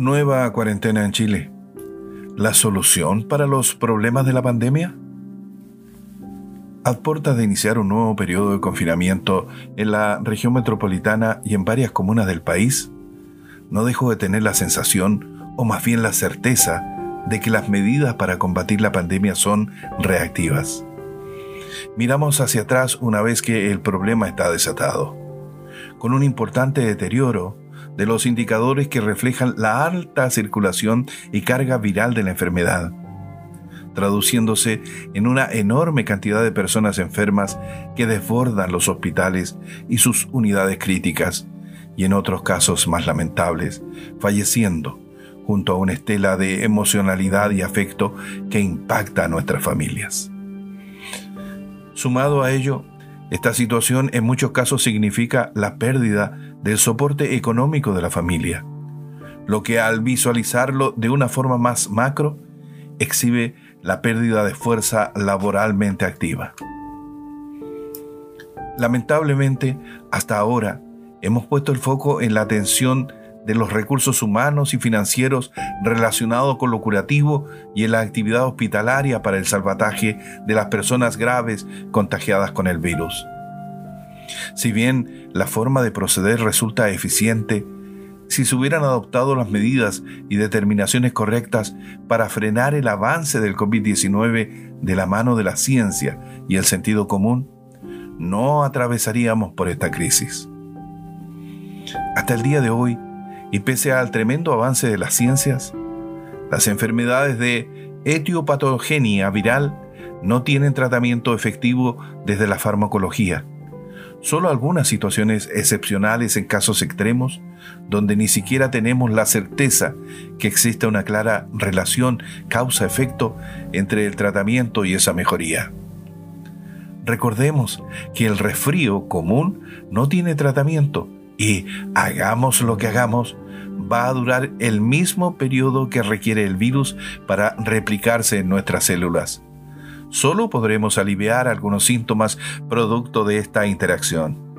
Nueva cuarentena en Chile. ¿La solución para los problemas de la pandemia? A de iniciar un nuevo periodo de confinamiento en la región metropolitana y en varias comunas del país, no dejo de tener la sensación, o más bien la certeza, de que las medidas para combatir la pandemia son reactivas. Miramos hacia atrás una vez que el problema está desatado, con un importante deterioro de los indicadores que reflejan la alta circulación y carga viral de la enfermedad, traduciéndose en una enorme cantidad de personas enfermas que desbordan los hospitales y sus unidades críticas, y en otros casos más lamentables, falleciendo junto a una estela de emocionalidad y afecto que impacta a nuestras familias. Sumado a ello, esta situación en muchos casos significa la pérdida del soporte económico de la familia, lo que al visualizarlo de una forma más macro exhibe la pérdida de fuerza laboralmente activa. Lamentablemente, hasta ahora, hemos puesto el foco en la atención de los recursos humanos y financieros relacionados con lo curativo y en la actividad hospitalaria para el salvataje de las personas graves contagiadas con el virus. Si bien la forma de proceder resulta eficiente, si se hubieran adoptado las medidas y determinaciones correctas para frenar el avance del COVID-19 de la mano de la ciencia y el sentido común, no atravesaríamos por esta crisis. Hasta el día de hoy, y pese al tremendo avance de las ciencias, las enfermedades de etiopatogenia viral no tienen tratamiento efectivo desde la farmacología. Solo algunas situaciones excepcionales en casos extremos, donde ni siquiera tenemos la certeza que existe una clara relación causa-efecto entre el tratamiento y esa mejoría. Recordemos que el resfrío común no tiene tratamiento y hagamos lo que hagamos, va a durar el mismo periodo que requiere el virus para replicarse en nuestras células. Solo podremos aliviar algunos síntomas producto de esta interacción.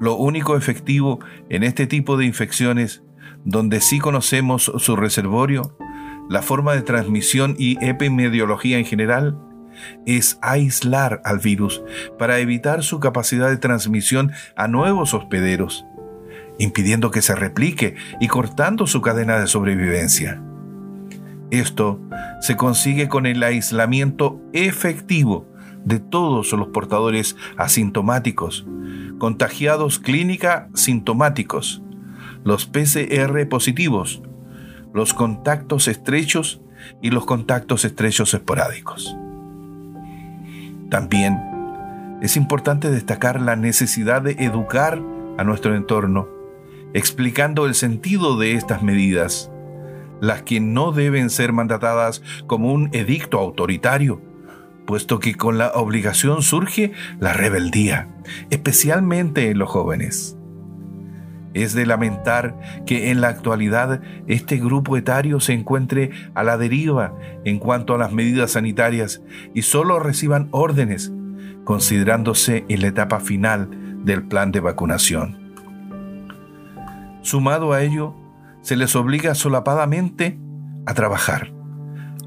Lo único efectivo en este tipo de infecciones, donde sí conocemos su reservorio, la forma de transmisión y epidemiología en general, es aislar al virus para evitar su capacidad de transmisión a nuevos hospederos, impidiendo que se replique y cortando su cadena de sobrevivencia. Esto se consigue con el aislamiento efectivo de todos los portadores asintomáticos, contagiados clínica sintomáticos, los PCR positivos, los contactos estrechos y los contactos estrechos esporádicos. También es importante destacar la necesidad de educar a nuestro entorno, explicando el sentido de estas medidas, las que no deben ser mandatadas como un edicto autoritario, puesto que con la obligación surge la rebeldía, especialmente en los jóvenes. Es de lamentar que en la actualidad este grupo etario se encuentre a la deriva en cuanto a las medidas sanitarias y solo reciban órdenes, considerándose en la etapa final del plan de vacunación. Sumado a ello, se les obliga solapadamente a trabajar,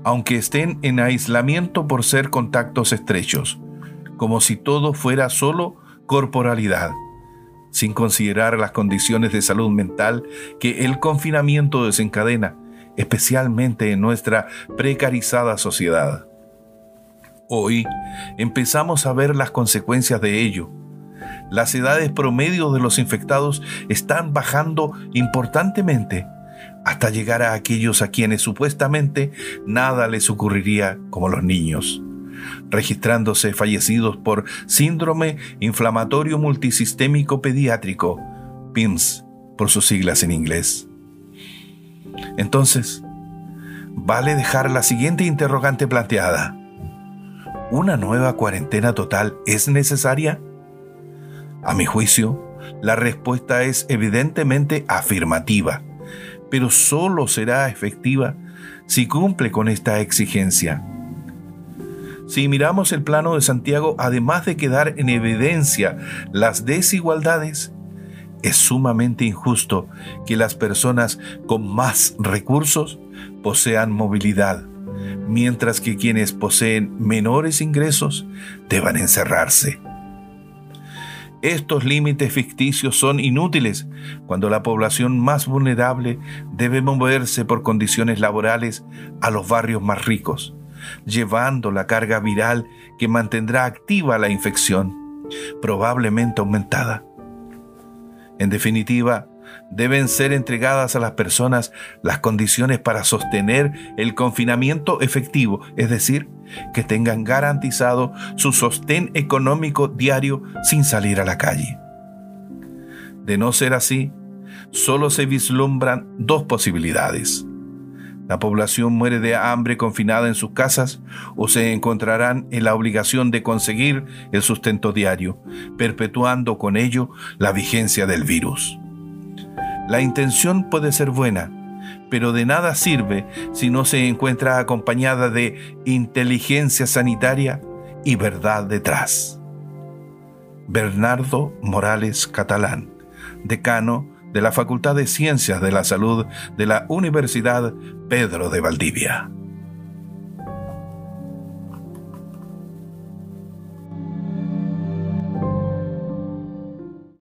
aunque estén en aislamiento por ser contactos estrechos, como si todo fuera solo corporalidad sin considerar las condiciones de salud mental que el confinamiento desencadena, especialmente en nuestra precarizada sociedad. Hoy empezamos a ver las consecuencias de ello. Las edades promedio de los infectados están bajando importantemente hasta llegar a aquellos a quienes supuestamente nada les ocurriría como los niños registrándose fallecidos por síndrome inflamatorio multisistémico pediátrico, PIMS por sus siglas en inglés. Entonces, vale dejar la siguiente interrogante planteada. ¿Una nueva cuarentena total es necesaria? A mi juicio, la respuesta es evidentemente afirmativa, pero solo será efectiva si cumple con esta exigencia si miramos el plano de Santiago, además de quedar en evidencia las desigualdades, es sumamente injusto que las personas con más recursos posean movilidad, mientras que quienes poseen menores ingresos deban encerrarse. Estos límites ficticios son inútiles cuando la población más vulnerable debe moverse por condiciones laborales a los barrios más ricos, llevando la carga viral que mantendrá activa la infección, probablemente aumentada. En definitiva, deben ser entregadas a las personas las condiciones para sostener el confinamiento efectivo, es decir, que tengan garantizado su sostén económico diario sin salir a la calle. De no ser así, solo se vislumbran dos posibilidades. La población muere de hambre confinada en sus casas o se encontrarán en la obligación de conseguir el sustento diario, perpetuando con ello la vigencia del virus. La intención puede ser buena, pero de nada sirve si no se encuentra acompañada de inteligencia sanitaria y verdad detrás. Bernardo Morales Catalán, decano de la Facultad de Ciencias de la Salud de la Universidad Pedro de Valdivia.